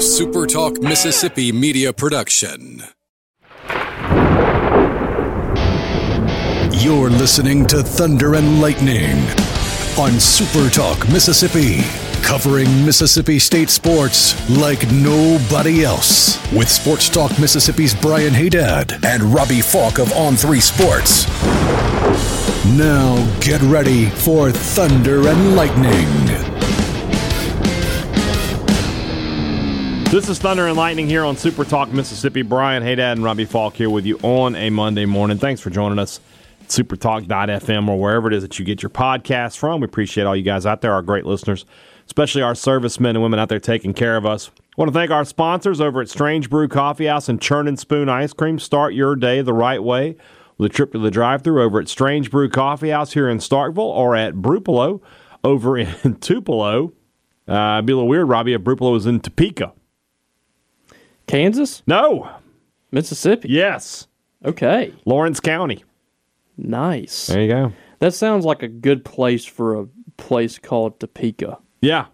SuperTalk Mississippi media production. You're listening to Thunder and Lightning on SuperTalk Mississippi, covering Mississippi State sports like nobody else. With Sports Talk Mississippi's Brian Hadad and Robbie Faulk of On 3 Sports. Now get ready for Thunder and Lightning. This is Thunder and Lightning here on Super Talk Mississippi. Brian Hadad and Robbie Faulk here with you on a Monday morning. Thanks for joining us. Supertalk.fm or wherever it is that you get your podcasts from. We appreciate all you guys out there, our great listeners, especially our servicemen and women out there taking care of us. I want to thank our sponsors over at Strange Brew Coffee House and Churn and Spoon Ice Cream. Start your day the right way with a trip to the drive-thru over at Strange Brew Coffee House here in Starkville or at Brupolo over in Tupelo. Uh, it'd be a little weird, Robbie, if Brupolo was in Topeka. Kansas? No. Mississippi? Yes. Okay. Lawrence County. Nice. There you go. That sounds like a good place for a place called Topeka. Yeah.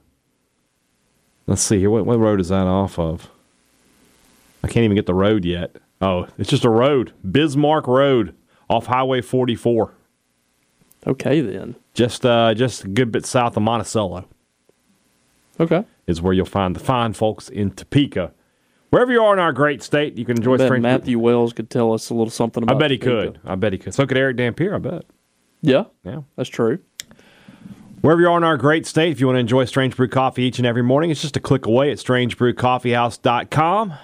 Let's see here. What, what road is that off of? I can't even get the road yet. Oh, it's just a road. Bismarck Road off Highway 44. Okay, then. Just uh, just a good bit south of Monticello Okay. is where you'll find the fine folks in Topeka. Wherever you are in our great state, you can enjoy I bet strange. Matthew Wells could tell us a little something about I bet he could. I bet he could. So could Erick Dampier. I bet. Yeah, Yeah. that's true. Wherever you are in our great state, if you want to enjoy Strange Brew Coffee each and every morning, it's just a click away at strangebrewcoffeehouse.com.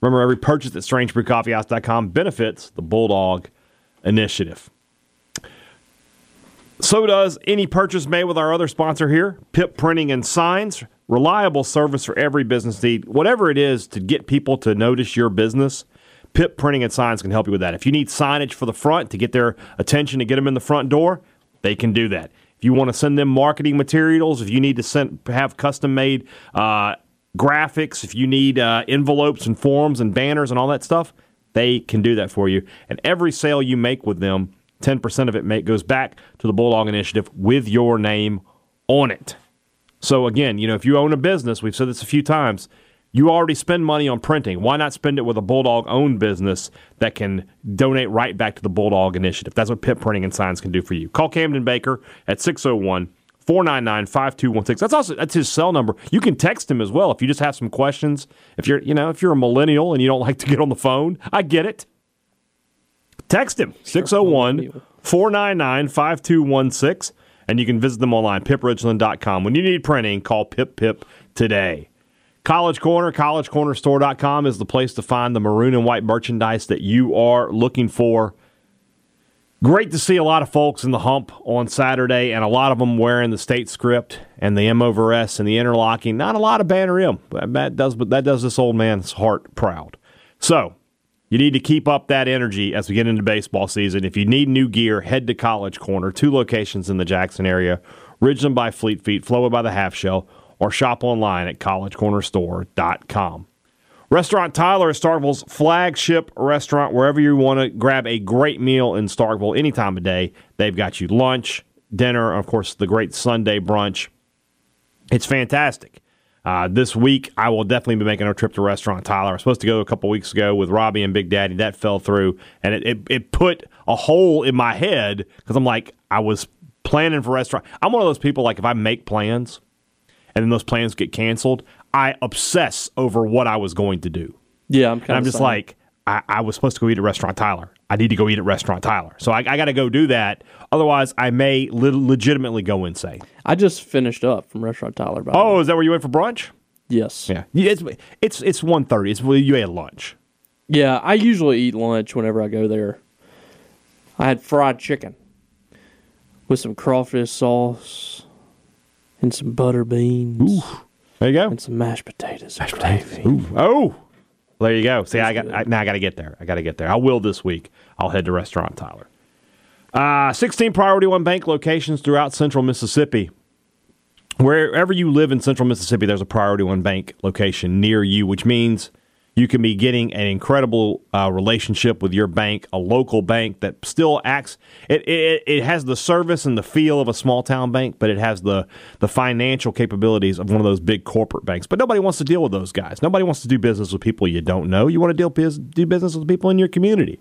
Remember, every purchase at strangebrewcoffeehouse.com benefits the Bulldog Initiative. So does any purchase made with our other sponsor here, Pip Printing and Signs. Reliable service for every business need. Whatever it is to get people to notice your business, Pip Printing and Signs can help you with that. If you need signage for the front to get their attention to get them in the front door, they can do that. If you want to send them marketing materials, if you need to send have custom made uh, graphics, if you need uh, envelopes and forms and banners and all that stuff, they can do that for you. And every sale you make with them, 10% of it goes back to the Bulldog Initiative with your name on it. So again, you know, if you own a business, we've said this a few times, you already spend money on printing. Why not spend it with a Bulldog owned business that can donate right back to the Bulldog Initiative? That's what Pip Printing and Signs can do for you. Call Camden Baker at 601 499 5216. That's also that's his cell number. You can text him as well if you just have some questions. If you're, you know, if you're a millennial and you don't like to get on the phone, I get it. Text him 601 499 5216 and you can visit them online pipridgeland.com. When you need printing, call Pip Pip today. College Corner, collegecornerstore.com is the place to find the maroon and white merchandise that you are looking for. Great to see a lot of folks in the hump on Saturday, and a lot of them wearing the state script and the M over S and the interlocking. Not a lot of banner M, but that does, but that does this old man's heart proud. So, you need to keep up that energy as we get into baseball season. If you need new gear, head to College Corner, two locations in the Jackson area Ridgeland by Fleet Feet, Flowood by the Half Shell, or shop online at collegecornerstore.com. Restaurant Tyler is Starkville's flagship restaurant. Wherever you want to grab a great meal in Starkville any time of day, they've got you lunch, dinner, of course, the great Sunday brunch. It's fantastic. Uh, this week, I will definitely be making a trip to Restaurant Tyler. I was supposed to go a couple weeks ago with Robbie and Big Daddy. That fell through, and it, it, it put a hole in my head because I'm like, I was planning for restaurant. I'm one of those people, like, if I make plans and then those plans get canceled, I obsess over what I was going to do. Yeah, I'm kind And of I'm just like, I, I was supposed to go eat at Restaurant Tyler. I need to go eat at Restaurant Tyler. So I, I got to go do that. Otherwise, I may le- legitimately go insane. I just finished up from Restaurant Tyler. By Oh, way. is that where you went for brunch? yes. Yeah, it's it's it's one thirty. It's well, you ate lunch. Yeah, I usually eat lunch whenever I go there. I had fried chicken with some crawfish sauce and some butter beans There you go. and some mashed potatoes. Mashed potatoes. Ooh. Oh, there you go. See, I got I, now. I got to get there. I got to get there. I will this week. I'll head to Restaurant Tyler. Uh, 16 Priority One Bank locations throughout Central Mississippi. Wherever you live in Central Mississippi, there's a Priority One Bank location near you, which means You can be getting an incredible uh, relationship with your bank, a local bank that still acts. It, it it has the service and the feel of a small town bank, but it has the the financial capabilities of one of those big corporate banks. But nobody wants to deal with those guys. Nobody wants to do business with people you don't know. You want to deal do business with people in your community.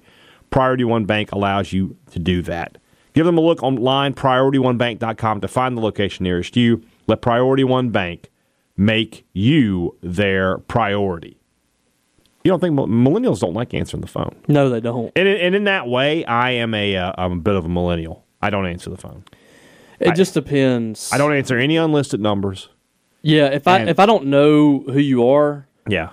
Priority One Bank allows you to do that. Give them a look online, priorityonebank.com, to find the location nearest you. Let Priority One Bank make you their priority. You don't think millennials don't like answering the phone? No, they don't. And, and in that way, I am a uh, I'm a bit of a millennial. I don't answer the phone. It I- just depends. I don't answer any unlisted numbers. Yeah, if I And- if I don't know who you are, Yeah,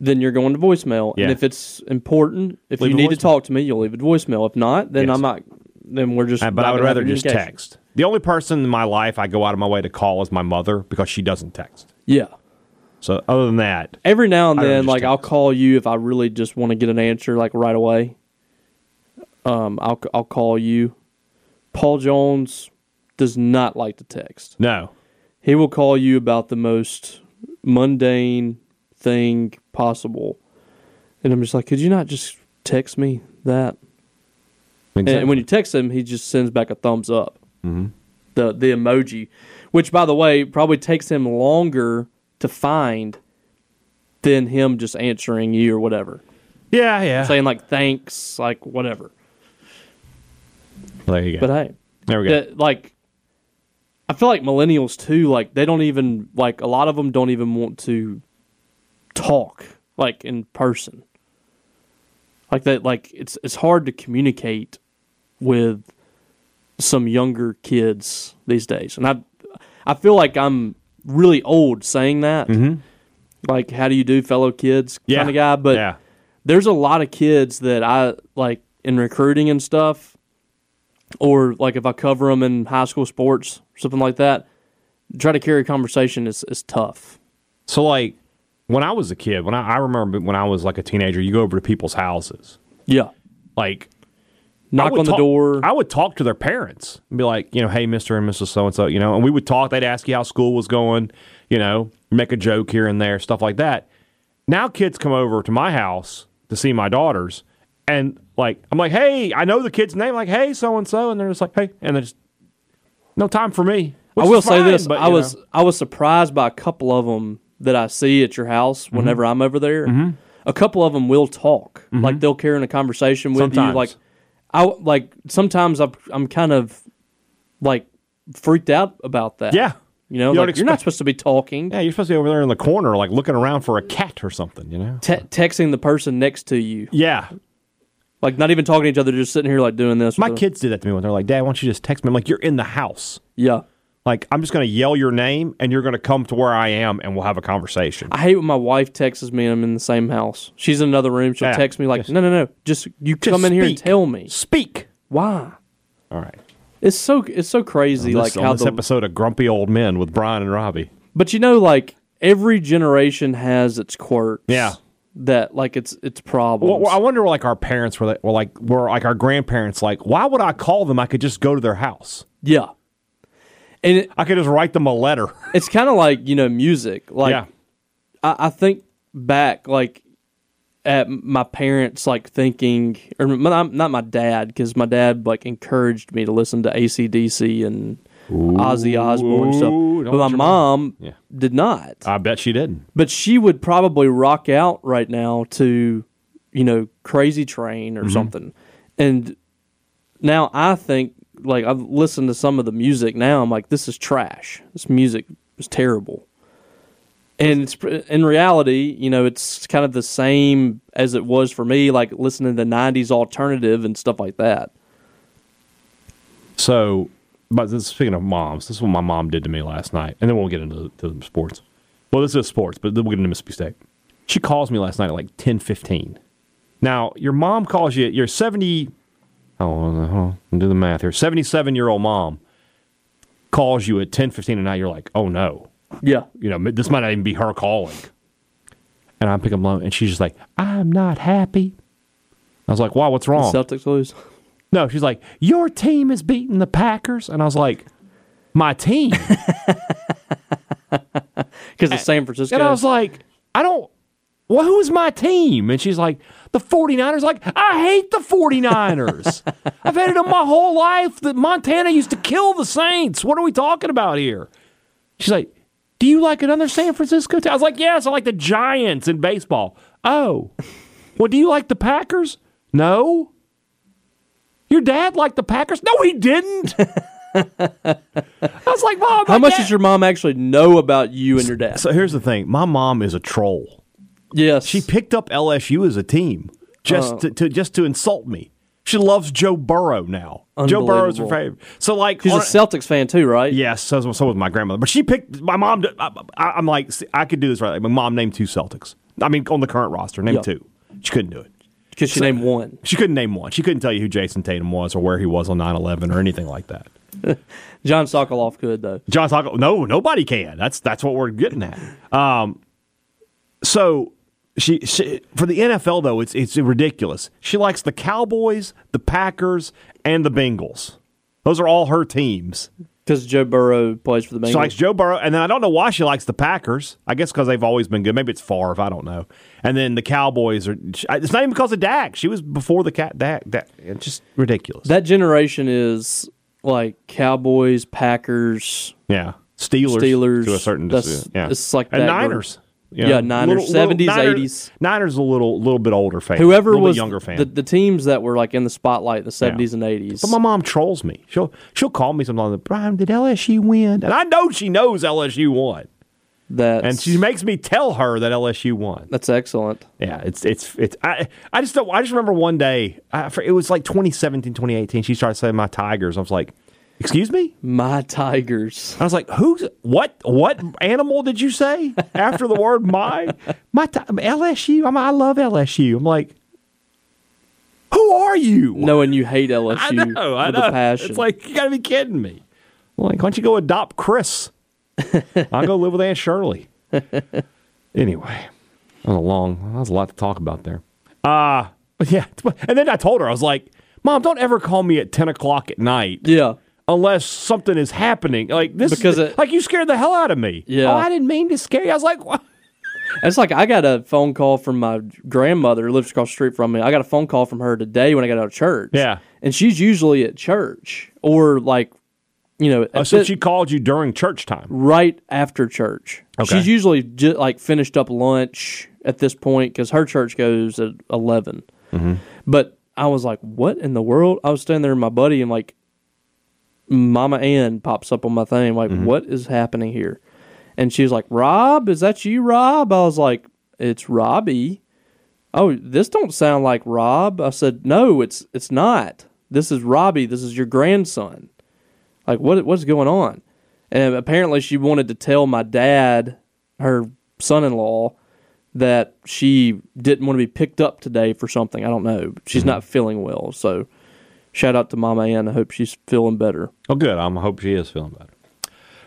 then you're going to voicemail. Yeah. And if it's important, if Leave you need to talk to me, you'll leave a voicemail. If not, then Yes. I'm not. Then we're just. Uh, but I would rather just text. The only person in my life I go out of my way to call is my mother because she doesn't text. Yeah. So other than that, Every now and then, like I'll call you if I really just want to get an answer, like right away. Um, I'll I'll call you. Paul Jones does not like to text. no. He will call you about the most mundane thing possible, and I'm just like, could you not just text me that? And, and when you text him, he just sends back a thumbs up. Mm-hmm. The the emoji, which by the way probably takes him longer to find than him just answering you or whatever, yeah, yeah. saying like thanks, like whatever. there you go. But hey, there we go. that, like I feel like millennials too. Like they don't even like a lot of them don't even want to talk like in person. Like that, like it's it's hard to communicate with some younger kids these days, and I I feel like I'm really old saying that. Like, how do you do, fellow kids, Mm-hmm. yeah, kind of guy. But yeah. there's a lot of kids that I like in recruiting and stuff, or like if I cover them in high school sports, something like that. Try to carry a conversation is is tough. So like when I was a kid, when I, I remember when I was like a teenager, you go over to people's houses, Yeah, like knock on the door. I would talk to their parents and be like, you know, hey, Mister and Mrs. So and So, you know, and we would talk. They'd ask you how school was going, you know, make a joke here and there, stuff like that. Now kids come over to my house to see my daughters, and like I'm like, hey, I know the kid's name, like, hey, so and so, and they're just like, hey, and there's no time for me. I will is say this: but, I was know. I was surprised by a couple of them that I see at your house Mm-hmm. whenever I'm over there. A couple of them will talk, like they'll carry in a conversation with Mm-hmm. Sometimes. you. Like I like sometimes I'm I'm kind of like freaked out about that. Yeah. you know, You like you're not supposed to be talking. yeah, you're supposed to be over there in the corner, like looking around for a cat or something, you know. Te- texting the person next to you, Yeah, like not even talking to each other, just sitting here like doing this. my kids did that to me when they're like, "Dad, why don't you just text me?" I'm like, "You're in the house." yeah. Like I'm just going to yell your name, and you're going to come to where I am, and we'll have a conversation. I hate when my wife texts me and I'm in the same house. She's in another room. She'll Yeah, text me like, just- "No, no, no, just you Just come in here and tell me Speak. why." All right. It's so it's so crazy, This, like how this the. episode of Grumpy Old Men with Brian and Robbie. But you know, like every generation has its quirks. Yeah. That like it's it's problems. Well, well, I wonder, like our parents were, like, were like, were like our grandparents, like, why would I call them? I could just go to their house. yeah. And it, I could just write them a letter. it's kind of like you know music. Like yeah. I, I think back like at my parents like thinking or my, not my dad because my dad like encouraged me to listen to ACDC and Ozzy Osbourne and stuff. But my mom Yeah. did not. I bet she didn't. But she would probably rock out right now to, you know, Crazy Train Mm-hmm. or something. And now I think, like, I've listened to some of the music now. I'm like, this is trash. This music is terrible. And it's, in reality, you know, it's kind of the same as it was for me, like listening to 90s alternative and stuff like that. So, but this, speaking of moms, this is what my mom did to me last night, and then we'll get into to the sports. Well, this is sports, but then we'll get into Mississippi State. She calls me last night at like ten fifteen. Now, your mom calls you. At your seventy. Oh, on, do the math here. Seventy-seven year old mom calls you at ten fifteen, and now you're like, oh no, Yeah. you know, this might not even be her calling. And I pick up low, and she's just like, I'm not happy. I was like, wow, what's wrong? Celtics lose. No, she's like, your team is beating the Packers, and I was like, my team, Because it's San Francisco. and I was like, I don't. well, who's my team? And she's like, the 49ers. Like, I hate the 49ers. I've hated them my whole life. That Montana used to kill the Saints. What are we talking about here? She's like, do you like another San Francisco team? I was like, yes, I like the Giants in baseball. Oh, well, do you like the Packers? No. Your dad liked the Packers? No, he didn't. I was like, Mom, How much dad- does your mom actually know about you and your dad? So here's the thing. My mom is a troll. Yes. She picked up LSU as a team just to, to just to insult me. She loves Joe Burrow now. Joe Burrow's her favorite. So like, She's a Celtics fan too, right? yes, so, so was my grandmother. But she picked my mom. I, I, am like, I could do this right. Like, my mom named two Celtics. I mean, on the current roster, named Yeah. two. She couldn't do it. Because she named one. She couldn't name one. She couldn't tell you who Jayson Tatum was or where he was on 9/11 or anything like that. John Sokoloff could though. John Sokol, no, nobody can. That's that's what we're getting at. Um, so she, she for the NFL though, it's it's ridiculous. She likes the Cowboys, the Packers, and the Bengals. Those are all her teams. Because Joe Burrow plays for the Bengals. She likes Joe Burrow, and then I don't know why she likes the Packers. I guess because they've always been good. Maybe it's Favre. I don't know. And then the Cowboys are. It's not even because of Dak. She was before the cat. Dak. Dak. It's just ridiculous. that generation is like Cowboys, Packers, yeah. Steelers. Steelers. to a certain extent. Yeah. it's like and Niners. You Yeah, Niners, 70s, 80s. Niners a little little bit older fan. whoever a was bit younger fan. The, the teams that were like in the spotlight in the seventies and eighties. but my mom trolls me. She'll she'll call me sometimes. Like, Brian, did LSU win? And I know she knows LSU won, That and she makes me tell her that LSU won. that's excellent. Yeah, it's it's it's. I I just don't. I just remember one day. I, it was like 2017, 2018. She started saying my Tigers. I was like, "Excuse me." My Tigers. I was like, "Who's what? What animal did you say after the word my my ti- LSU? I'm, I love LSU." I'm like, "Who are you?" Knowing you hate LSU I know. I with know. a passion. It's like you got to be kidding me. I'm like, why don't you go adopt Chris? I'll go live with Aunt Shirley. anyway, that was a long. That was a lot to talk about there. Uh yeah. And then I told her I was like, "Mom, don't ever call me at ten o'clock at night." yeah. Unless something is happening. Like this, Because is, it- like you scared the hell out of me. Yeah. Oh, I didn't mean to scare you. I was like, what? It's like I got a phone call from my grandmother who lives across the street from me. I got a phone call from her today when I got out of church. Yeah. And she's usually at church or like, you know, at so she called you during church time. right after church. Okay. She's usually ju- like finished up lunch at this point because her church goes at 11. Mm-hmm. But I was like, what in the world? I was standing there with my buddy and like, Mama Ann pops up on my thing. Like, Mm-hmm. what is happening here? And she was like, Rob, is that you, Rob? I was like, it's Robbie. Oh, this don't sound like Rob. I said, no, it's it's not. This is Robbie. This is your grandson. Like, what what's going on? And apparently, she wanted to tell my dad, her son-in-law, that she didn't want to be picked up today for something. I don't know. She's not feeling well. So, shout out to Mama Ann. I hope she's feeling better. Oh, good. I'm, hope she is feeling better.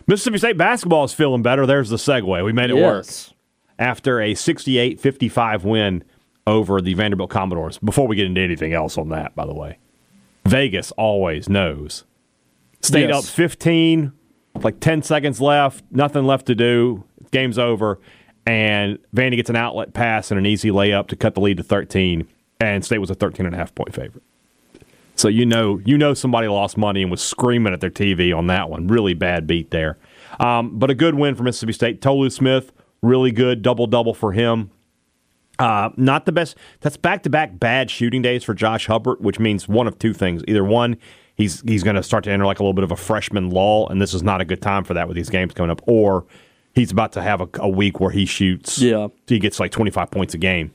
Mississippi State basketball is feeling better. There's the segue. We made it work after a 68 55 win over the Vanderbilt Commodores. Before we get into anything else on that, by the way, Vegas always knows. Stayed Yes. up 15, like 10 seconds left, nothing left to do. Game's over. And Vandy gets an outlet pass and an easy layup to cut the lead to 13. And State was a 13 and a half point favorite. So you know, you know somebody lost money and was screaming at their TV on that one. Really bad beat there, um, but a good win for Mississippi State. Tolu Smith, really good double double for him. Uh, not the best. That's back to back bad shooting days for Josh Hubbard, which means one of two things. Either one, he's he's going to start to enter like a little bit of a freshman lull, and this is not a good time for that with these games coming up. Or he's about to have a, a week where he shoots. Yeah. he gets like twenty five points a game.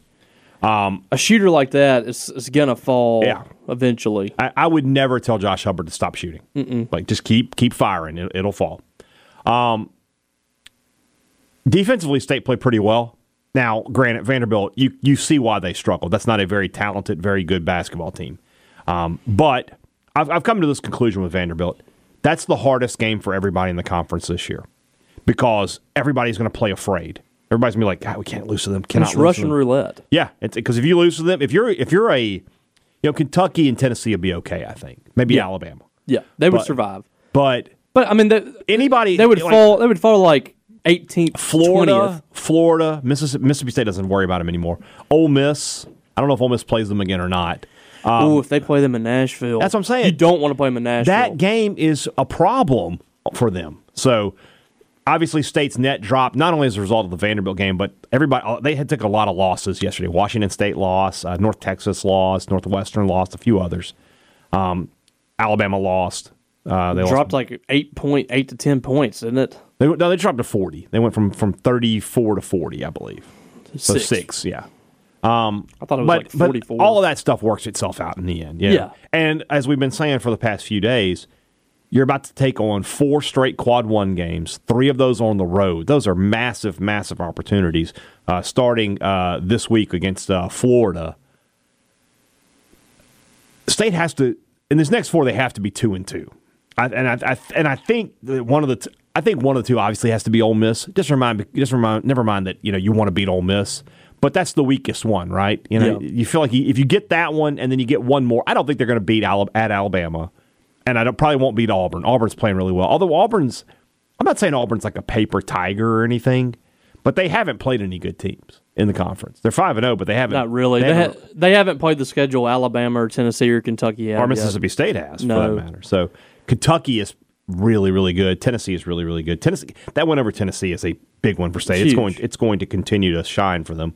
A shooter like that is, is gonna fall Yeah. eventually. I, I would never tell Josh Hubbard to stop shooting. Like just keep keep firing. It, it'll fall. Um, defensively, State played pretty well. Now, granted, Vanderbilt, you you see why they struggled. That's not a very talented, very good basketball team. Um, but I've, I've come to this conclusion with Vanderbilt. That's the hardest game for everybody in the conference this year because everybody's going to play afraid. Everybody's to be like, God, we can't lose to them. Cannot It's lose to Russian them." roulette. Yeah, because if you lose to them, if you're if you're a, you know, Kentucky and Tennessee will be okay. I think maybe Yeah. Alabama, Yeah, they would But- survive. but But I mean, they, anybody they would like- fall. They would fall like 18th, Florida, 20th. Florida, Mississippi, Mississippi State doesn't worry about them anymore. Ole Miss, I don't know if Ole Miss plays them again or not. Um, Ooh, if they play them in Nashville, That's what I'm saying. You don't want to play them in Nashville. That game is a problem for them. So obviously, State's net dropped not only as a result of the Vanderbilt game, but everybody uh, they had took a lot of losses yesterday. Washington State lost, uh, North Texas lost, Northwestern lost, a few others. Um, Alabama lost. Uh, they dropped lost. like eight point eight to ten points, didn't it? They, no, they dropped to forty. They went from from thirty four to forty, I believe. So Six. six, yeah. I thought it was but, like forty four. but all of that stuff works itself out in the end. Yeah. Yeah. And as we've been saying for the past few days, you're about to take on four straight quad one games. Three of those on the road. Those are massive, massive opportunities. Uh, starting uh, this week against uh, Florida, State has to in this next four. They have to be two and two. I, and I, I and I think that one of the t- I think one of the two obviously has to be Ole Miss. Just remind just remind never mind that you know you want to beat Ole Miss, but that's the weakest one, right? You know Yeah. you feel like you, if you get that one and then you get one more, I don't think they're going to beat Ala- at Alabama, and I don't, probably won't beat Auburn. Auburn's playing really well. Although Auburn's, I'm not saying Auburn's like a paper tiger or anything, but they haven't played any good teams in the conference. They're five and zero, but they haven't. Not really. They They, haven't- ha- they haven't played the schedule Alabama or Tennessee or Kentucky have or yet. Mississippi State has, No. for that matter. So Kentucky is really, really good. Tennessee is really, really good. Tennessee that win over Tennessee is a big one for State. It's going, it's going to continue to shine for them.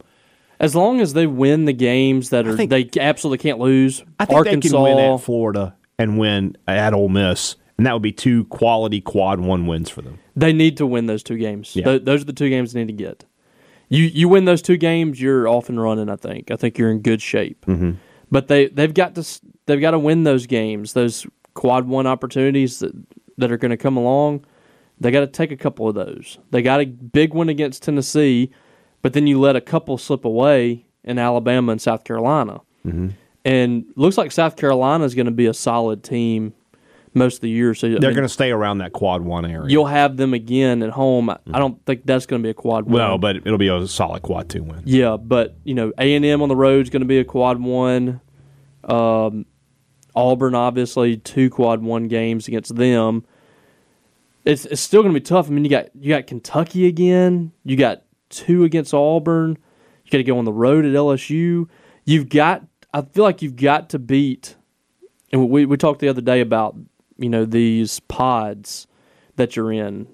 As long as they win the games that are think- they absolutely can't lose. I think Arkansas, they can win at Florida and win at Ole Miss, and that would be two quality quad one wins for them. they need to win those two games. Yeah. Th- those are the two games they need to get. You you win those two games, you're off and running. I think. I think you're in good shape. Mm-hmm. But they they've got to they've got to win those games. Those quad one opportunities that that are going to come along. They got to take a couple of those. They got a big one against Tennessee, but then you let a couple slip away in Alabama and South Carolina. Mm-hmm. And looks like South Carolina is going to be a solid team most of the year. So I They're mean, going to stay around that quad one area. you'll have them again at home. I- I don't think that's going to be a quad one. well, but it'll be a solid quad two win. yeah, but you know, A and M on the road is going to be a quad one. Um, Auburn, obviously, two quad one games against them. It's it's still going to be tough. I mean, you got you got Kentucky again. You got two against Auburn. You got to go on the road at LSU. You've got. I feel like you've got to beat. And we we talked the other day about you know these pods that you're in.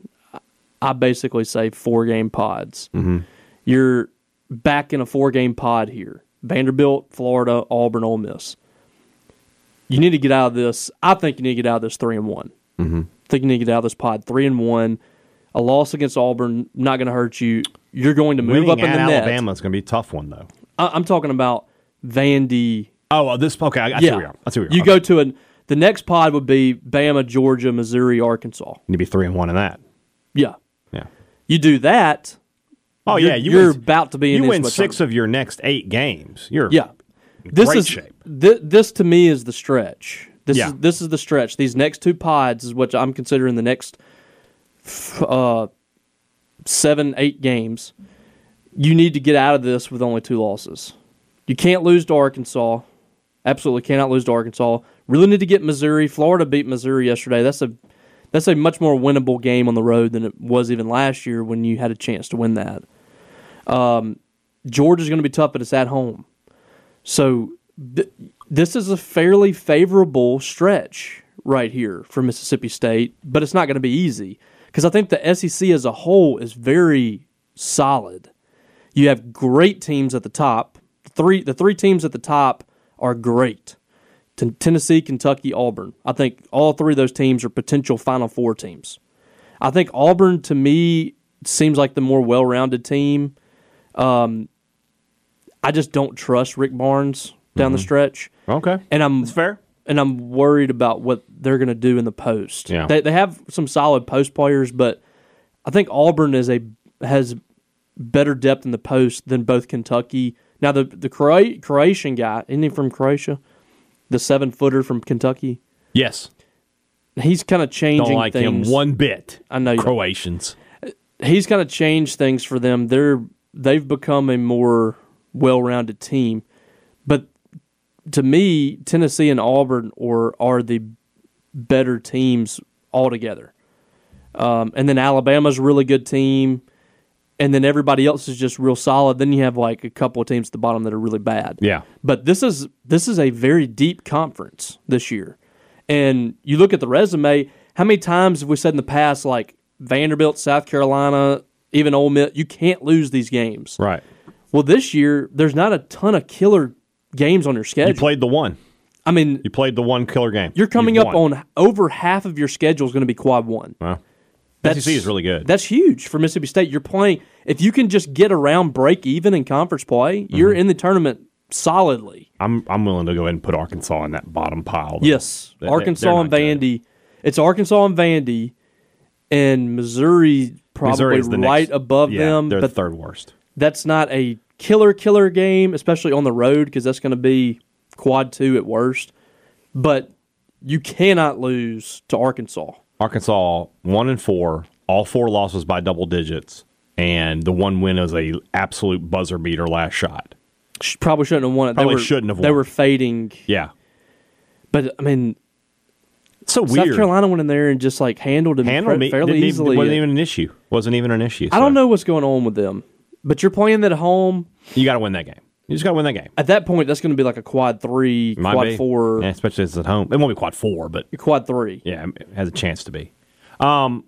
I basically say four game pods. You're back in a four game pod here. Vanderbilt, Florida, Auburn, Ole Miss. You need to get out of this. I think you need to get out of this three and one. Mm-hmm. I think you need to get out of this pod three and one. A loss against Auburn not going to hurt you. You're going to move Winning up in the net. Alabama is going to be a tough one though. I, I'm talking about Vandy. Oh, well, this okay. I, I see yeah, where we are. I see where are. you Okay. go to an. The next pod would be Bama, Georgia, Missouri, Arkansas. You'd be three and one in that. Yeah, Yeah. you do that. Oh you're, yeah, you you're win, about to be in you win six tournament. of your next eight games. You're Yeah, in this is shape. thi- this to me is the stretch. This Yeah. is this is the stretch. These next two pods is what I'm considering the next uh, seven eight games. You need to get out of this with only two losses. You can't lose to Arkansas. Absolutely cannot lose to Arkansas. Really need to get Missouri. Florida beat Missouri yesterday. That's a that's a much more winnable game on the road than it was even last year when you had a chance to win that. Um, Georgia's going to be tough, but it's at home. So th- this is a fairly favorable stretch right here for Mississippi State, but it's not going to be easy because I think the SEC as a whole is very solid. You have great teams at the top. Three the three teams at the top are great. Ten- Tennessee, Kentucky, Auburn. I think all three of those teams are potential Final Four teams. I think Auburn to me seems like the more well-rounded team. Um, I just don't trust Rick Barnes down the stretch, Okay, and I'm it's fair. and I'm worried about what they're going to do in the post. Yeah. They they have some solid post players, but I think Auburn is a has better depth in the post than both Kentucky. Now the the Croa- Croatian guy, isn't he from Croatia? The seven footer from Kentucky. Yes, He's kind of changing don't like things. him one bit. I know Croatians. he's kind of changed things for them. They're they've become a more well-rounded team, but to me, Tennessee and Auburn or are the better teams altogether. Um, and then Alabama's a really good team, and then everybody else is just real solid. Then you have like a couple of teams at the bottom that are really bad. Yeah. But this is this is a very deep conference this year, and you look at the resume. How many times have we said in the past like Vanderbilt, South Carolina, even Ole Miss? You can't lose these games. Right. Well, this year there's not a ton of killer games on your schedule. You played the one. I mean, You played the one killer game. you're coming You've up won. on over half of your schedule is going to be quad one. Wow. That's SEC is really good. That's huge for Mississippi State. You're playing if you can just get around break even in conference play, Mm-hmm. you're in the tournament solidly. I'm I'm willing to go ahead and put Arkansas in that bottom pile. Yes, They- Arkansas and not good. Vandy. It's Arkansas and Vandy, and Missouri probably Missouri is the right next- above yeah, them. They're the third worst. that's not a killer killer game, especially on the road because that's going to be quad two at worst. But you cannot lose to Arkansas. Arkansas one and four, all four losses by double digits, and the one win was a absolute buzzer beater last shot. Probably shouldn't have won it. Probably they were, shouldn't have They were fading, Yeah, but I mean, it's so South weird. Carolina went in there and just like handled them Handled me fairly easily. wasn't even an issue. Wasn't even an issue. I don't know what's going on with them, but you're playing that at home. You got to win that game. You just got to win that game. At that point, that's going to be like a quad three, Might quad be. four, yeah, especially if it's at home. It won't be quad four, but quad three. yeah, it has a chance to be. Um,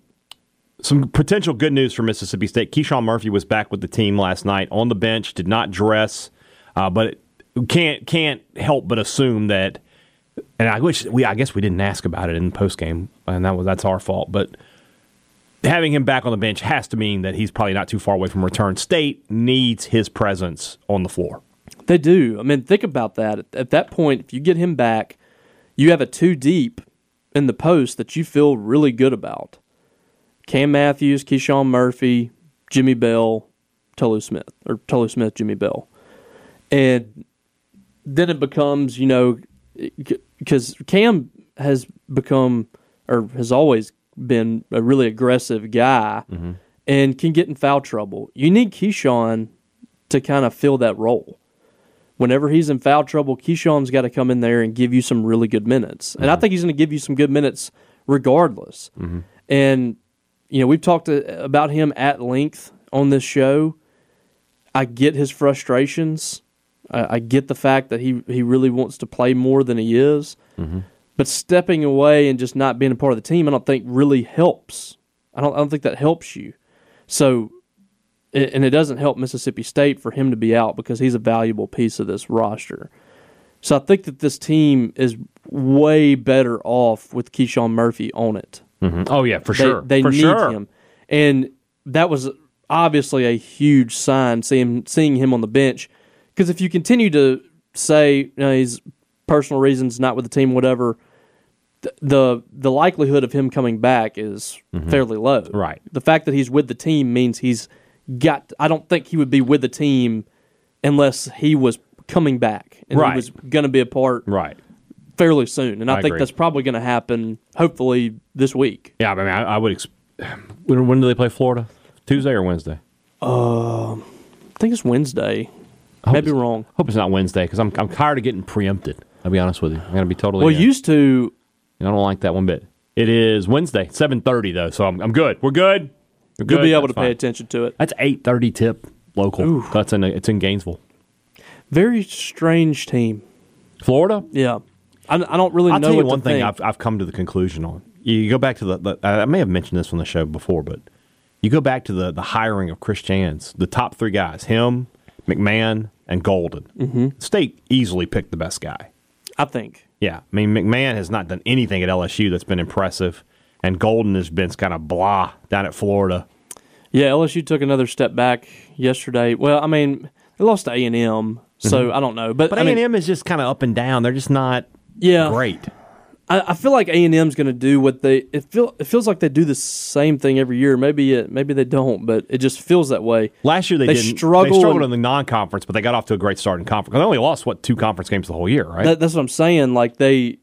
some potential good news for Mississippi State. KeShawn Murphy was back with the team last night on the bench. Did not dress, uh, but can't can't help but assume that. And I wish we. I guess we didn't ask about it in the post game, and that was that's our fault. But having him back on the bench has to mean that he's probably not too far away from return. State needs his presence on the floor. They do. I mean, think about that. At, at that point, if you get him back, you have a two deep in the post that you feel really good about. Cam Matthews, KeShawn Murphy, Jimmy Bell, Tolu Smith, or Tolu Smith, Jimmy Bell. And then it becomes, you know, because Cam has become, or has always been a really aggressive guy mm-hmm. and can get in foul trouble. You need KeShawn to kind of fill that role. Whenever he's in foul trouble, KeShawn's got to come in there and give you some really good minutes. And I mm-hmm. think he's going to give you some good minutes regardless. Mm-hmm. And, you know, we've talked to, about him at length on this show. I get his frustrations. I, I get the fact that he, he really wants to play more than he is. Mm-hmm. But stepping away and just not being a part of the team, I don't think really helps. I don't, I don't think that helps you. So and it doesn't help Mississippi State for him to be out because he's a valuable piece of this roster. So I think that this team is way better off with KeShawn Murphy on it. Oh yeah, for They, sure. they for need sure. him, and that was obviously a huge sign seeing seeing him on the bench. Because if you continue to say you know, he's personal reasons not with the team, whatever, th- the the likelihood of him coming back is fairly low. Mm-hmm. Right. The fact that he's with the team means he's got. I don't think he would be with the team unless he was coming back and Right. he was going to be a part Right. fairly soon. And I, I think agree. that's probably going to happen. Hopefully this week. Yeah, I mean, I, I would. Ex- when, when do they play Florida? Tuesday or Wednesday? I think it's Wednesday. Maybe wrong. Hope it's not Wednesday because I'm I'm tired of getting preempted. I'll be honest with you. I'm gonna be totally. Well, uh, used to. I don't like that one bit. It is Wednesday, seven thirty though, so I'm I'm good. We're good. We're You'll be able That's to pay fine. attention to it. That's eight thirty tip local. That's in it's in Gainesville, Very strange team. Florida. Yeah, I, I don't really I'll know tell you what one to thing think. I've I've come to the conclusion on. You go back to the, the I may have mentioned this on the show before, but you go back to the the hiring of Chris Jans, the top three guys, him, McMahon, and Golden. Mm-hmm. State easily picked the best guy. I think. Yeah, I mean McMahon has not done anything at LSU that's been impressive, and Golden has been kind of blah down at Florida. Yeah, LSU took another step back yesterday. Well, I mean, they lost to A and M, so I don't know. But, Mm-hmm. A and M is just kind of up and down. They're just not yeah, great. I, I feel like A and M's going to do what they. It feel it feels like they do the same thing every year. Maybe it, maybe they don't, but it just feels that way. Last year they, They didn't. struggle they struggled in the non-conference, but they got off to a great start in conference. They only lost what two conference games the whole year, right? That, that's what I'm saying. Like they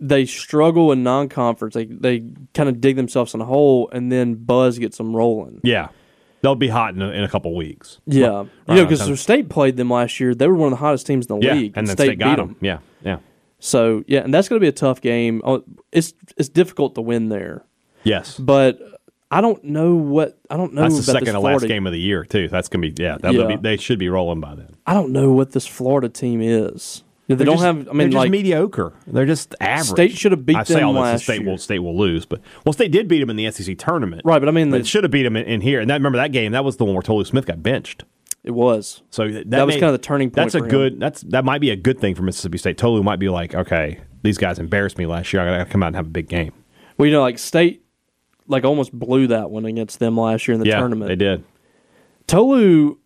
they struggle in non-conference. They they kind of dig themselves in a hole, and then Buzz gets them rolling. yeah, they'll be hot in a, in a couple weeks. Yeah, Right you know, because. State played them last year. They were one of the hottest teams in the Yeah, league, and then State, State, got beat them. Yeah, yeah, So yeah, and that's going to be a tough game. Oh, It's it's difficult to win there, yes. but I don't know what I don't know. That's the second to last game of the year too. That's gonna be yeah. That Yeah. be, they should be rolling by then. I don't know what this Florida team is. They They're don't just- have. I mean, just like mediocre. They're just average. State should have beat I say them all this, last State year. will State will lose, but well, State did beat them in the SEC tournament, right, but I mean, But the, it should have beat them in, in here. And that remember that game? That was the one where Tolu Smith got benched. it was. So that, That was kind of the turning point That's a him. good. That's that might be a good thing for Mississippi State. Tolu might be like, okay, these guys embarrassed me last year. I got to come out and have a big game. Well, you know, like State, like almost blew that one against them last year in the yeah, tournament. they did. Tolu,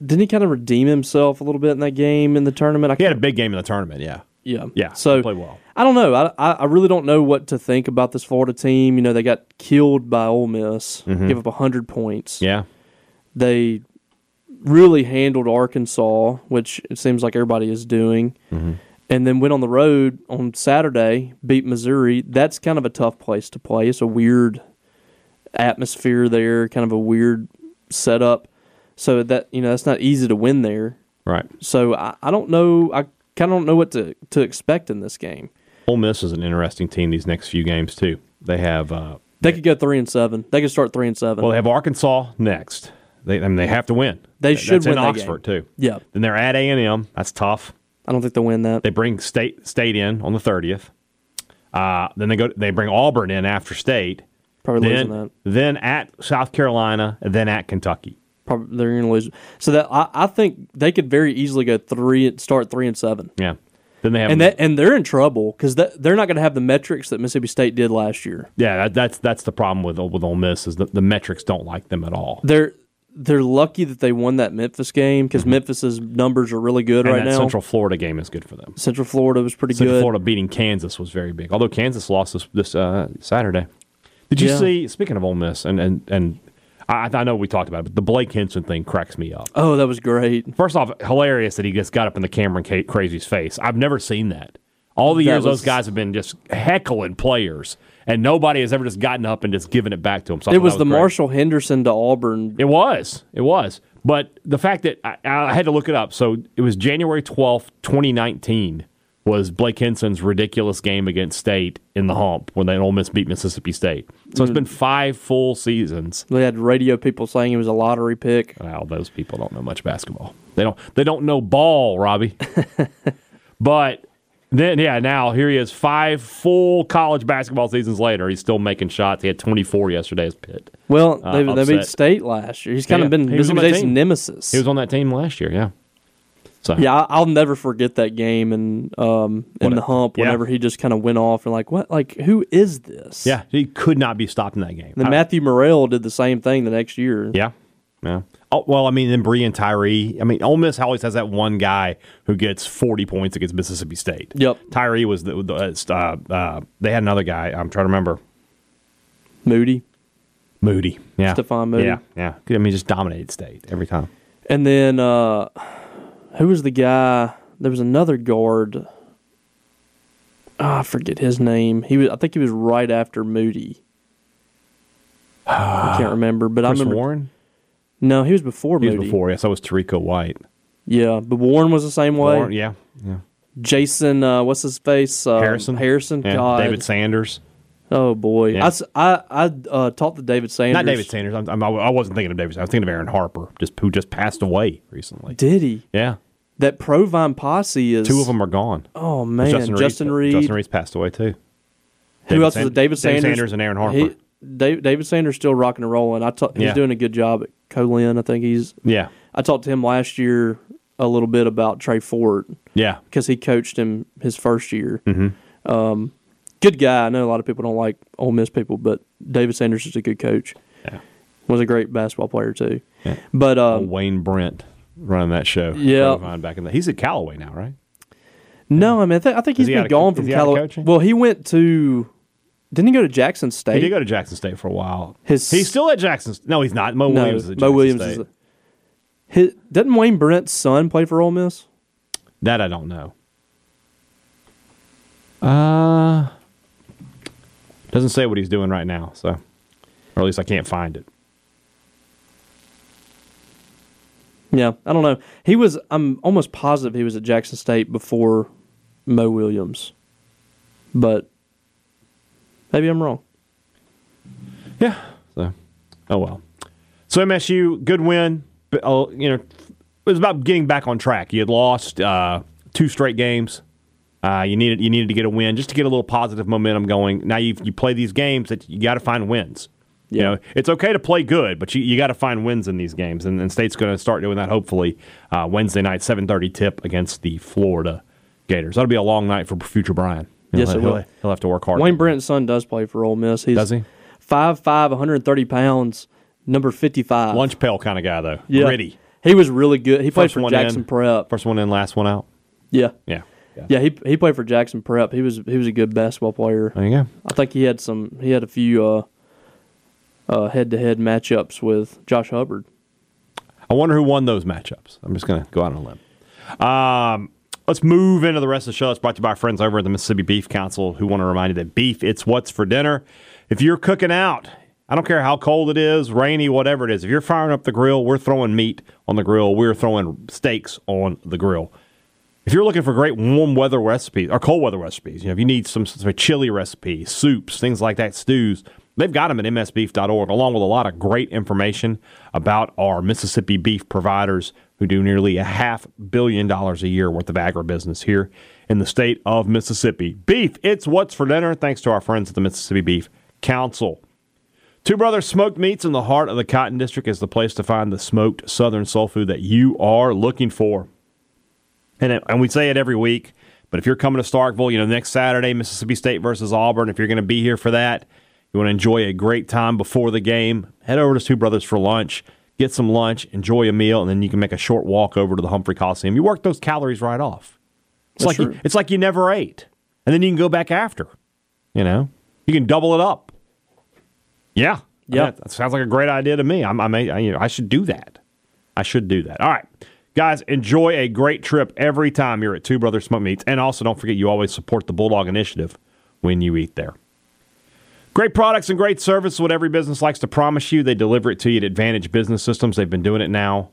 didn't he kind of redeem himself a little bit in that game in the tournament? I He had a big game in the tournament. Yeah, yeah, yeah. So he played well. I don't know. I, I I really don't know what to think about this Florida team. You know, they got killed by Ole Miss, give up hundred points. Mm-hmm. Yeah, They really handled Arkansas, which it seems like everybody is doing, Mm-hmm. and then went on the road on Saturday, beat Missouri. That's kind of a tough place to play. It's a weird atmosphere there, kind of a weird setup. So that you know, that's not easy to win there. right. So I, I don't know. I kind of don't know what to to expect in this game. Ole Miss is an interesting team these next few games too. They have uh, They could go three and seven. They could start three and seven. well, they have Arkansas next. They I mean they have to win. They That- should that's win in Oxford too. yeah, Then they're at A and M. That's tough. I don't think they'll win that. They bring state state in on the thirtieth. Uh, then they go. They bring Auburn in after state. Probably losing Then, that. then at South Carolina, and then at Kentucky. Probably they're going to lose. So that I, I think they could very easily go three, start three and seven, Yeah. Then they have and that and they're in trouble because they're not going to have the metrics that Mississippi State did last year. yeah. That, that's that's the problem with with Ole Miss is that the metrics don't like them at all. They're they're lucky that they won that Memphis game because Memphis's numbers are really good Mm-hmm. and right that now. Central Florida game is good for them. Central Florida was pretty Central good. Florida beating Kansas was very big. Although Kansas lost this, this uh, Saturday. Did you Yeah. see? Speaking of Ole Miss, and and and I, I know we talked about it, but the Blake Hinson thing cracks me up. Oh, that was great. First off, hilarious that he just got up in the Cameron Ca- Crazy's face. I've never seen that. All the That years was- those guys have been just heckling players, and nobody has ever just gotten up and just given it back to them. So It thought was the great. Marshall Henderson to Auburn. It was. It was. But the fact that I, I had to look it up. So it was January 12th, 2019 was Blake Hinson's ridiculous game against State in the hump when they Ole Miss beat Mississippi State. So it's been five full seasons. They had radio people saying it was a lottery pick. Well, those people don't know much basketball. They don't they don't know ball, Robbie. but then yeah, now here he is five full college basketball seasons later. He's still making shots. He had 24 yesterday as Pitt. Well, Uh, they, they beat. State last year. He's kind Yeah, of been he Mississippi State's team. nemesis. He was on that team last year, yeah. So yeah, I'll never forget that game and um in the hump yeah. whenever he just kind of went off and like what like who is this? Yeah, he could not be stopped in that game. Then I- Matthew Murrell did the same thing the next year. yeah, yeah. Oh well, I mean, then Breein Tyree. I mean, Ole Miss always has that one guy who gets forty points against Mississippi State. Yep. Tyree was the. the uh, uh, they had another guy. I'm trying to remember. Moody. Moody. Yeah. Stefan Moody. Yeah, yeah. I mean, just dominated State every time. And then uh who was the guy? There was another guard. Ah, I forget his name. He was I think he was right after Moody. I can't remember, but I Chris remember Warren. No, he was before He Moody. was before. Yes, that was Terrico White. Yeah, but Warren was the same way. Warren, yeah, yeah. Jason, uh, what's his face? Um, Harrison. Harrison. yeah. God. David Sanders. Oh boy, Yeah. I I, I, uh, talked to David Sanders. Not David Sanders. I'm, I'm, I wasn't thinking of David. Sanders. I was thinking of Aaron Harper, just who just passed away recently. Did he? Yeah, That Provine posse is two of them are gone. Oh man, Justin, Justin, Reed. Justin Reed's passed away too. Who else was San- it? David Sanders. and Aaron Harper. He, David, David Sanders still rocking and rolling. I ta- he's Yeah. doing a good job at Colin. I think he's. yeah, I talked to him last year a little bit about Trey Ford. yeah, because he coached him his first year. Mm-hmm. Um, good guy. I know a lot of people don't like Ole Miss people, but David Sanders is a good coach. yeah. Was a great basketball player too. Yeah. But Oh, um, Wayne Brent running that show. Yeah. Back in the, he's at Callaway now, right? no, I mean I, th- I think he's he been out of- gone from he out of California. coaching? Well, he went to. Didn't he go to Jackson State? He did go to Jackson State for a while. His- he's still at Jackson. No, he's not. Mo no, Williams is at Mo Jackson Williams State. is. A, his, doesn't Wayne Brent's son play for Ole Miss? that I don't know. Uh, doesn't say what he's doing right now. So, or at least I can't find it. Yeah, I don't know. He was. I'm almost positive he was at Jackson State before Mo Williams, but maybe I'm wrong. Yeah. So, oh well. So MSU, good win. But, uh, you know, it was about getting back on track. You had lost uh, two straight games. Uh, you needed you needed to get a win just to get a little positive momentum going. Now you you play these games that you got to find wins. You know, it's okay to play good, but you, you got to find wins in these games, and, and State's going to start doing that hopefully uh, Wednesday night, seven thirty tip against the Florida Gators. That'll be a long night for future Brian. He'll, Yes, it he'll, will. He'll have to work hard. Wayne Brenton's son does play for Ole Miss. He's Does he? 5'5", 130 pounds, number 55. Lunch pail kind of guy though. yeah. Gritty. He was really good. He played for Jackson in, Prep. First one in, last one out. Yeah. Yeah. Yeah, he he played for Jackson Prep. He was he was a good basketball player. There you go. I think he had some he had a few uh uh head to head matchups with Josh Hubbard. I wonder who won those matchups. I'm just going to go out on a limb. Um, let's move into the rest of the show. It's brought to you by our friends over at the Mississippi Beef Council who want to remind you that beef, it's what's for dinner. If you're cooking out, I don't care how cold it is, rainy, whatever it is, if you're firing up the grill, we're throwing meat on the grill, we're throwing steaks on the grill. If you're looking for great warm weather recipes or cold weather recipes, you know, if you need some sort of chili recipes, soups, things like that, stews, they've got them at msbeef.org, along with a lot of great information about our Mississippi beef providers who do nearly a half billion dollars a year worth of agribusiness here in the state of Mississippi. Beef, it's what's for dinner, thanks to our friends at the Mississippi Beef Council. Two Brothers Smoked Meats in the heart of the Cotton District is the place to find the smoked Southern soul food that you are looking for. And, it, and we say it every week, but if you're coming to Starkville, you know, next Saturday, Mississippi State versus Auburn, if you're going to be here for that, you want to enjoy a great time before the game, head over to Two Brothers for lunch, get some lunch, enjoy a meal, and then you can make a short walk over to the Humphrey Coliseum. You work those calories right off. It's That's like you, it's like you never ate, and then you can go back after. You know, you can double it up. Yeah, Yeah. that sounds like a great idea to me. I'm, I may, I, you know, I should do that. I should do that. All right, guys, enjoy a great trip every time you're at Two Brothers Smoke Meats, and also don't forget you always support the Bulldog Initiative when you eat there. Great products and great service. What every business likes to promise you, they deliver it to you at Advantage Business Systems. They've been doing it now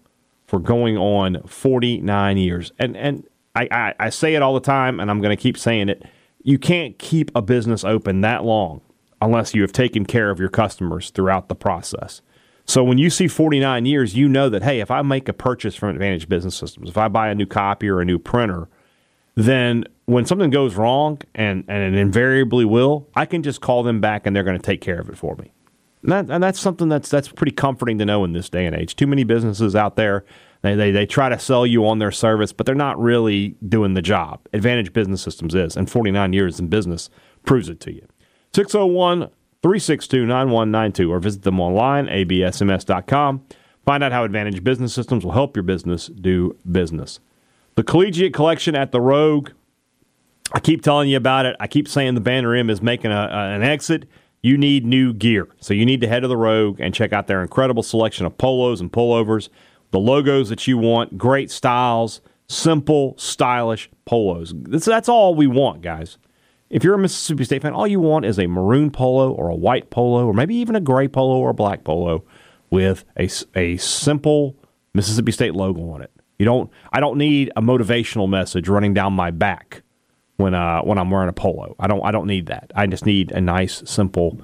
for going on 49 years, and and I, I, I say it all the time, and I'm going to keep saying it. You can't keep a business open that long unless you have taken care of your customers throughout the process. So when you see 49 years, you know that hey, if I make a purchase from Advantage Business Systems, if I buy a new copy or a new printer, then when something goes wrong, and, and it invariably will, I can just call them back and they're going to take care of it for me. And, that, and that's something that's that's pretty comforting to know in this day and age. Too many businesses out there, they, they, they try to sell you on their service, but they're not really doing the job. Advantage Business Systems is, and 49 years in business proves it to you. 601 362 9192 or visit them online, absms.com. Find out how Advantage Business Systems will help your business do business. The Collegiate Collection at the Rogue. I keep telling you about it. I keep saying the Banner M is making a, a- an exit. You need new gear. So you need to head to the Rogue and check out their incredible selection of polos and pullovers, the logos that you want, great styles, simple, stylish polos. That's, that's all we want, guys. If you're a Mississippi State fan, all you want is a maroon polo or a white polo or maybe even a gray polo or a black polo with a, a simple Mississippi State logo on it. You don't I don't need a motivational message running down my back when uh when I'm wearing a polo. I don't I don't need that. I just need a nice simple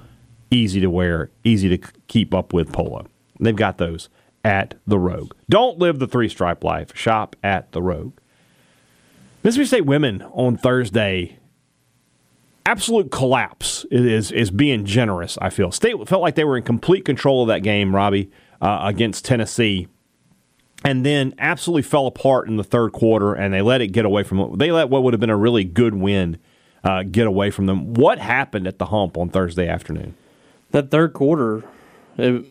easy to wear, easy to keep up with polo. They've got those at the Rogue. Don't live the three stripe life. Shop at the Rogue. Mississippi State women on Thursday absolute collapse is is being generous. I feel State felt like they were in complete control of that game, Robbie, uh, against Tennessee, and then absolutely fell apart in the third quarter, and they let it get away from they let what would have been a really good win uh, get away from them. What happened at the hump on Thursday afternoon? That third quarter, it,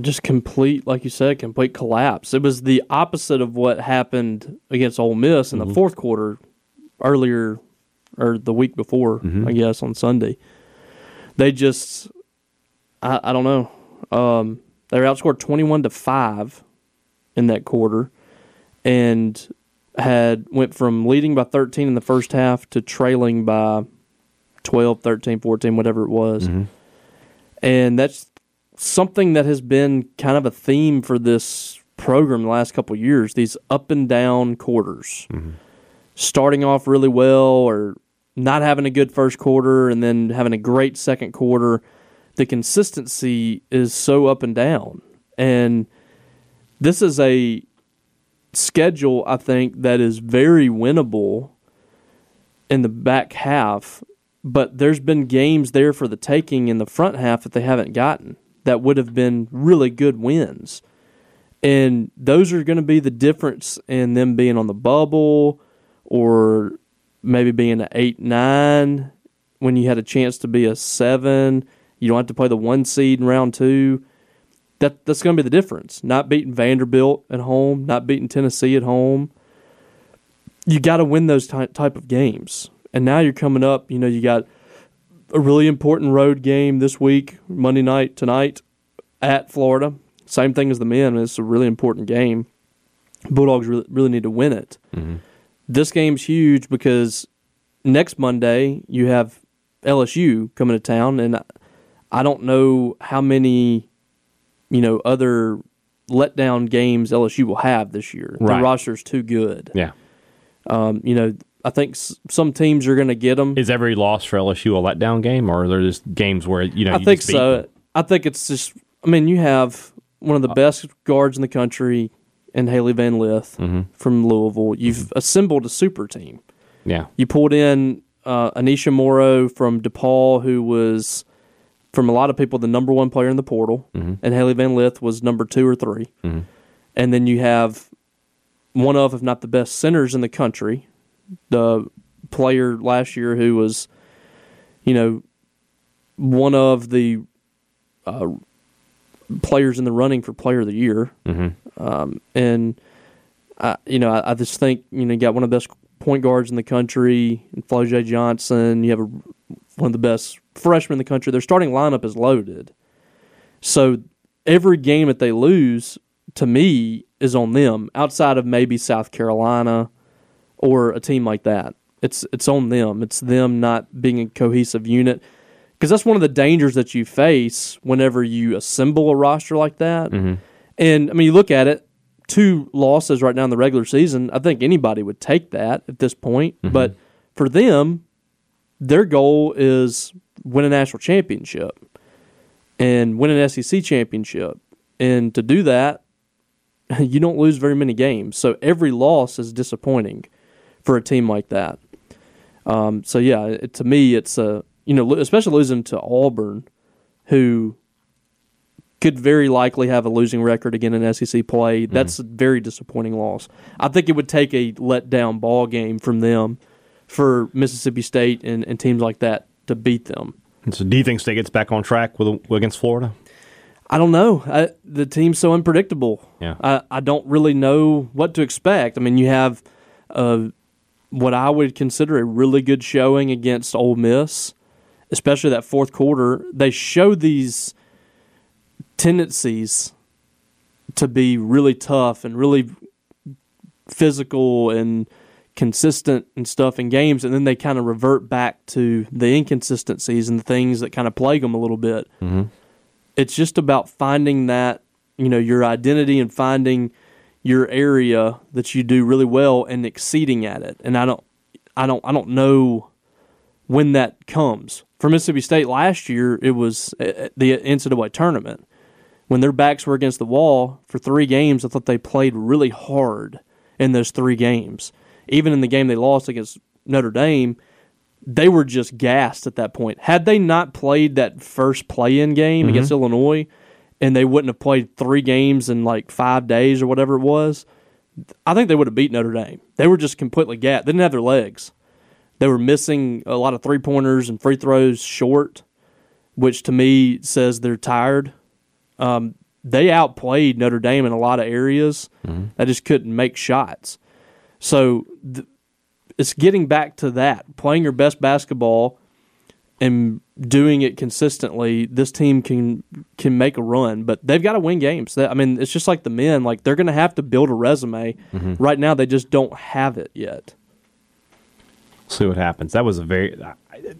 just complete, like you said, complete collapse. It was the opposite of what happened against Ole Miss in the fourth quarter earlier, or the week before, mm-hmm. I guess, on Sunday. They just, I, I don't know. Um, they were outscored 21 to 5 in that quarter and had went from leading by 13 in the first half to trailing by 12, 13, 14, whatever it was. Mm-hmm. And that's something that has been kind of a theme for this program the last couple of years, these up and down quarters. Mm-hmm. Starting off really well or not having a good first quarter and then having a great second quarter, the consistency is so up and down. And this is a schedule, I think, that is very winnable in the back half, but there's been games there for the taking in the front half that they haven't gotten that would have been really good wins. And those are going to be the difference in them being on the bubble or maybe being an 8 9 when you had a chance to be a 7. You don't have to play the one seed in round two. That that's going to be the difference. Not beating Vanderbilt at home, not beating Tennessee at home. You got to win those ty- type of games. And now you're coming up. You know, you got a really important road game this week, Monday night tonight at Florida. Same thing as the men. It's a really important game. Bulldogs really, really need to win it. Mm-hmm. This game's huge because next Monday you have LSU coming to town, and I don't know how many, you know, other letdown games LSU will have this year. Right. The roster's too good. Yeah. Um, you know, I think s- some teams are going to get them. Is every loss for LSU a letdown game, or are there just games where you know? I you think so. them? I think it's just. I mean, you have one of the best guards in the country, and Hailey Van Lith Mm-hmm. from Louisville. You've assembled a super team. Yeah. You pulled in uh, Aneesah Morrow from DePaul, who was, from a lot of people, the number one player in the portal, and Hailey Van Lith was number two or 3 And then you have one of, if not the best centers in the country, the player last year who was, you know, one of the uh, players in the running for Player of the Year. Um, and I, you know, I, I just think you know you got one of the best point guards in the country, and J. Johnson. You have a, one of the best freshmen in the country. Their starting lineup is loaded, so every game that they lose, to me, is on them. Outside of maybe South Carolina or a team like that, it's it's on them. It's them not being a cohesive unit. Because that's one of the dangers that you face whenever you assemble a roster like that. And I mean, you look at it, two losses right now in the regular season. I think anybody would take that at this point. But for them, their goal is win a national championship and win an SEC championship. And to do that, you don't lose very many games. So every loss is disappointing for a team like that. Um, so yeah, it, to me, it's a you know, especially losing to Auburn, who could very likely have a losing record again in SEC play. That's a very disappointing loss. I think it would take a letdown ball game from them for Mississippi State and, and teams like that to beat them. And so, do you think State gets back on track with against Florida? I don't know. I, the team's so unpredictable. Yeah. I, I don't really know what to expect. I mean, you have uh, what I would consider a really good showing against Ole Miss, especially that fourth quarter. They show these tendencies to be really tough and really physical and consistent and stuff in games, and then they kind of revert back to the inconsistencies and the things that kind of plague them a little bit. It's just about finding that you know your identity and finding your area that you do really well and exceeding at it. And i don't i don't i don't know when that comes. For mississippi state last year it was uh, the ncaa tournament when their backs were against the wall for three games i thought they played really hard in those three games even in the game they lost against notre dame they were just gassed at that point. Had they not played that first play-in game mm-hmm. against Illinois, and they wouldn't have played three games in like five days or whatever it was, I think they would have beat Notre Dame. They were just completely gassed. They didn't have their legs. They were missing a lot of three pointers and free throws short, which to me says they're tired. Um, they outplayed Notre Dame in a lot of areas. They just couldn't make shots. So th- it's getting back to that, playing your best basketball and doing it consistently. This team can can make a run, but they've got to win games. That- I mean, it's just like the men; like they're going to have to build a resume. Right now, they just don't have it yet. See what happens. That was a very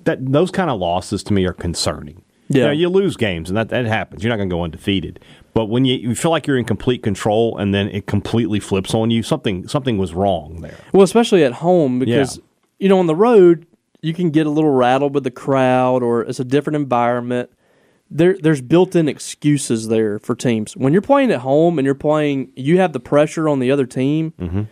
that those kind of losses to me are concerning. You, Yeah. know, you lose games, and that, that happens. You're not going to go undefeated. But when you, you feel like you're in complete control, and then it completely flips on you, something something was wrong there. Well, especially at home because Yeah. you know on the road you can get a little rattled with the crowd or it's a different environment. there there's built-in excuses there for teams. When you're playing at home and you're playing, you have the pressure on the other team. Mm-hmm.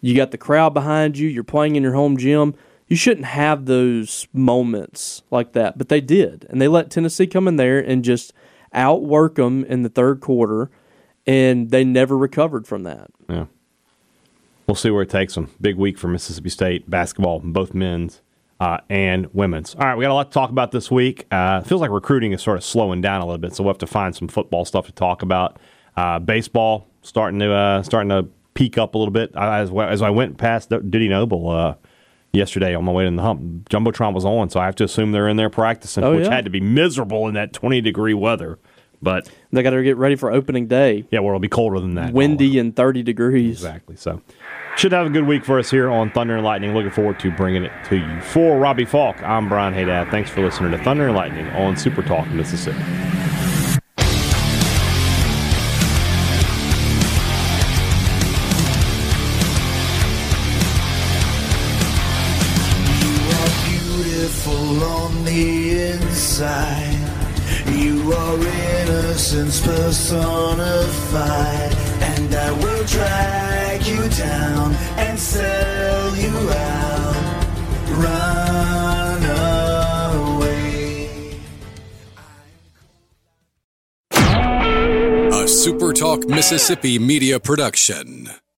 You got the crowd behind you. You're playing in your home gym. You shouldn't have those moments like that, but they did, and they let Tennessee come in there and just outwork them in the third quarter, and they never recovered from that. Yeah. We'll see where it takes them. Big week for Mississippi State basketball, both men's uh, and women's. All right, we got a lot to talk about this week. Uh, feels like recruiting is sort of slowing down a little bit, so we'll have to find some football stuff to talk about. Uh, baseball starting to uh, starting to peak up a little bit. As, as I went past Dudy Noble uh, yesterday on my way to the hump, jumbotron was on, so I have to assume they're in there practicing, Oh, which yeah. had to be miserable in that twenty degree weather. But They got to get ready for opening day. yeah, well, it'll be colder than that. Windy and 30 degrees. Exactly. So, should have a good week for us here on Thunder and Lightning. Looking forward to bringing it to you. For Robbie Faulk, I'm Brian Hadad. Thanks for listening to Thunder and Lightning on Super Talk Mississippi. Innocence personified. And I will drag you down and sell you out. Run away. A SuperTalk Mississippi media production.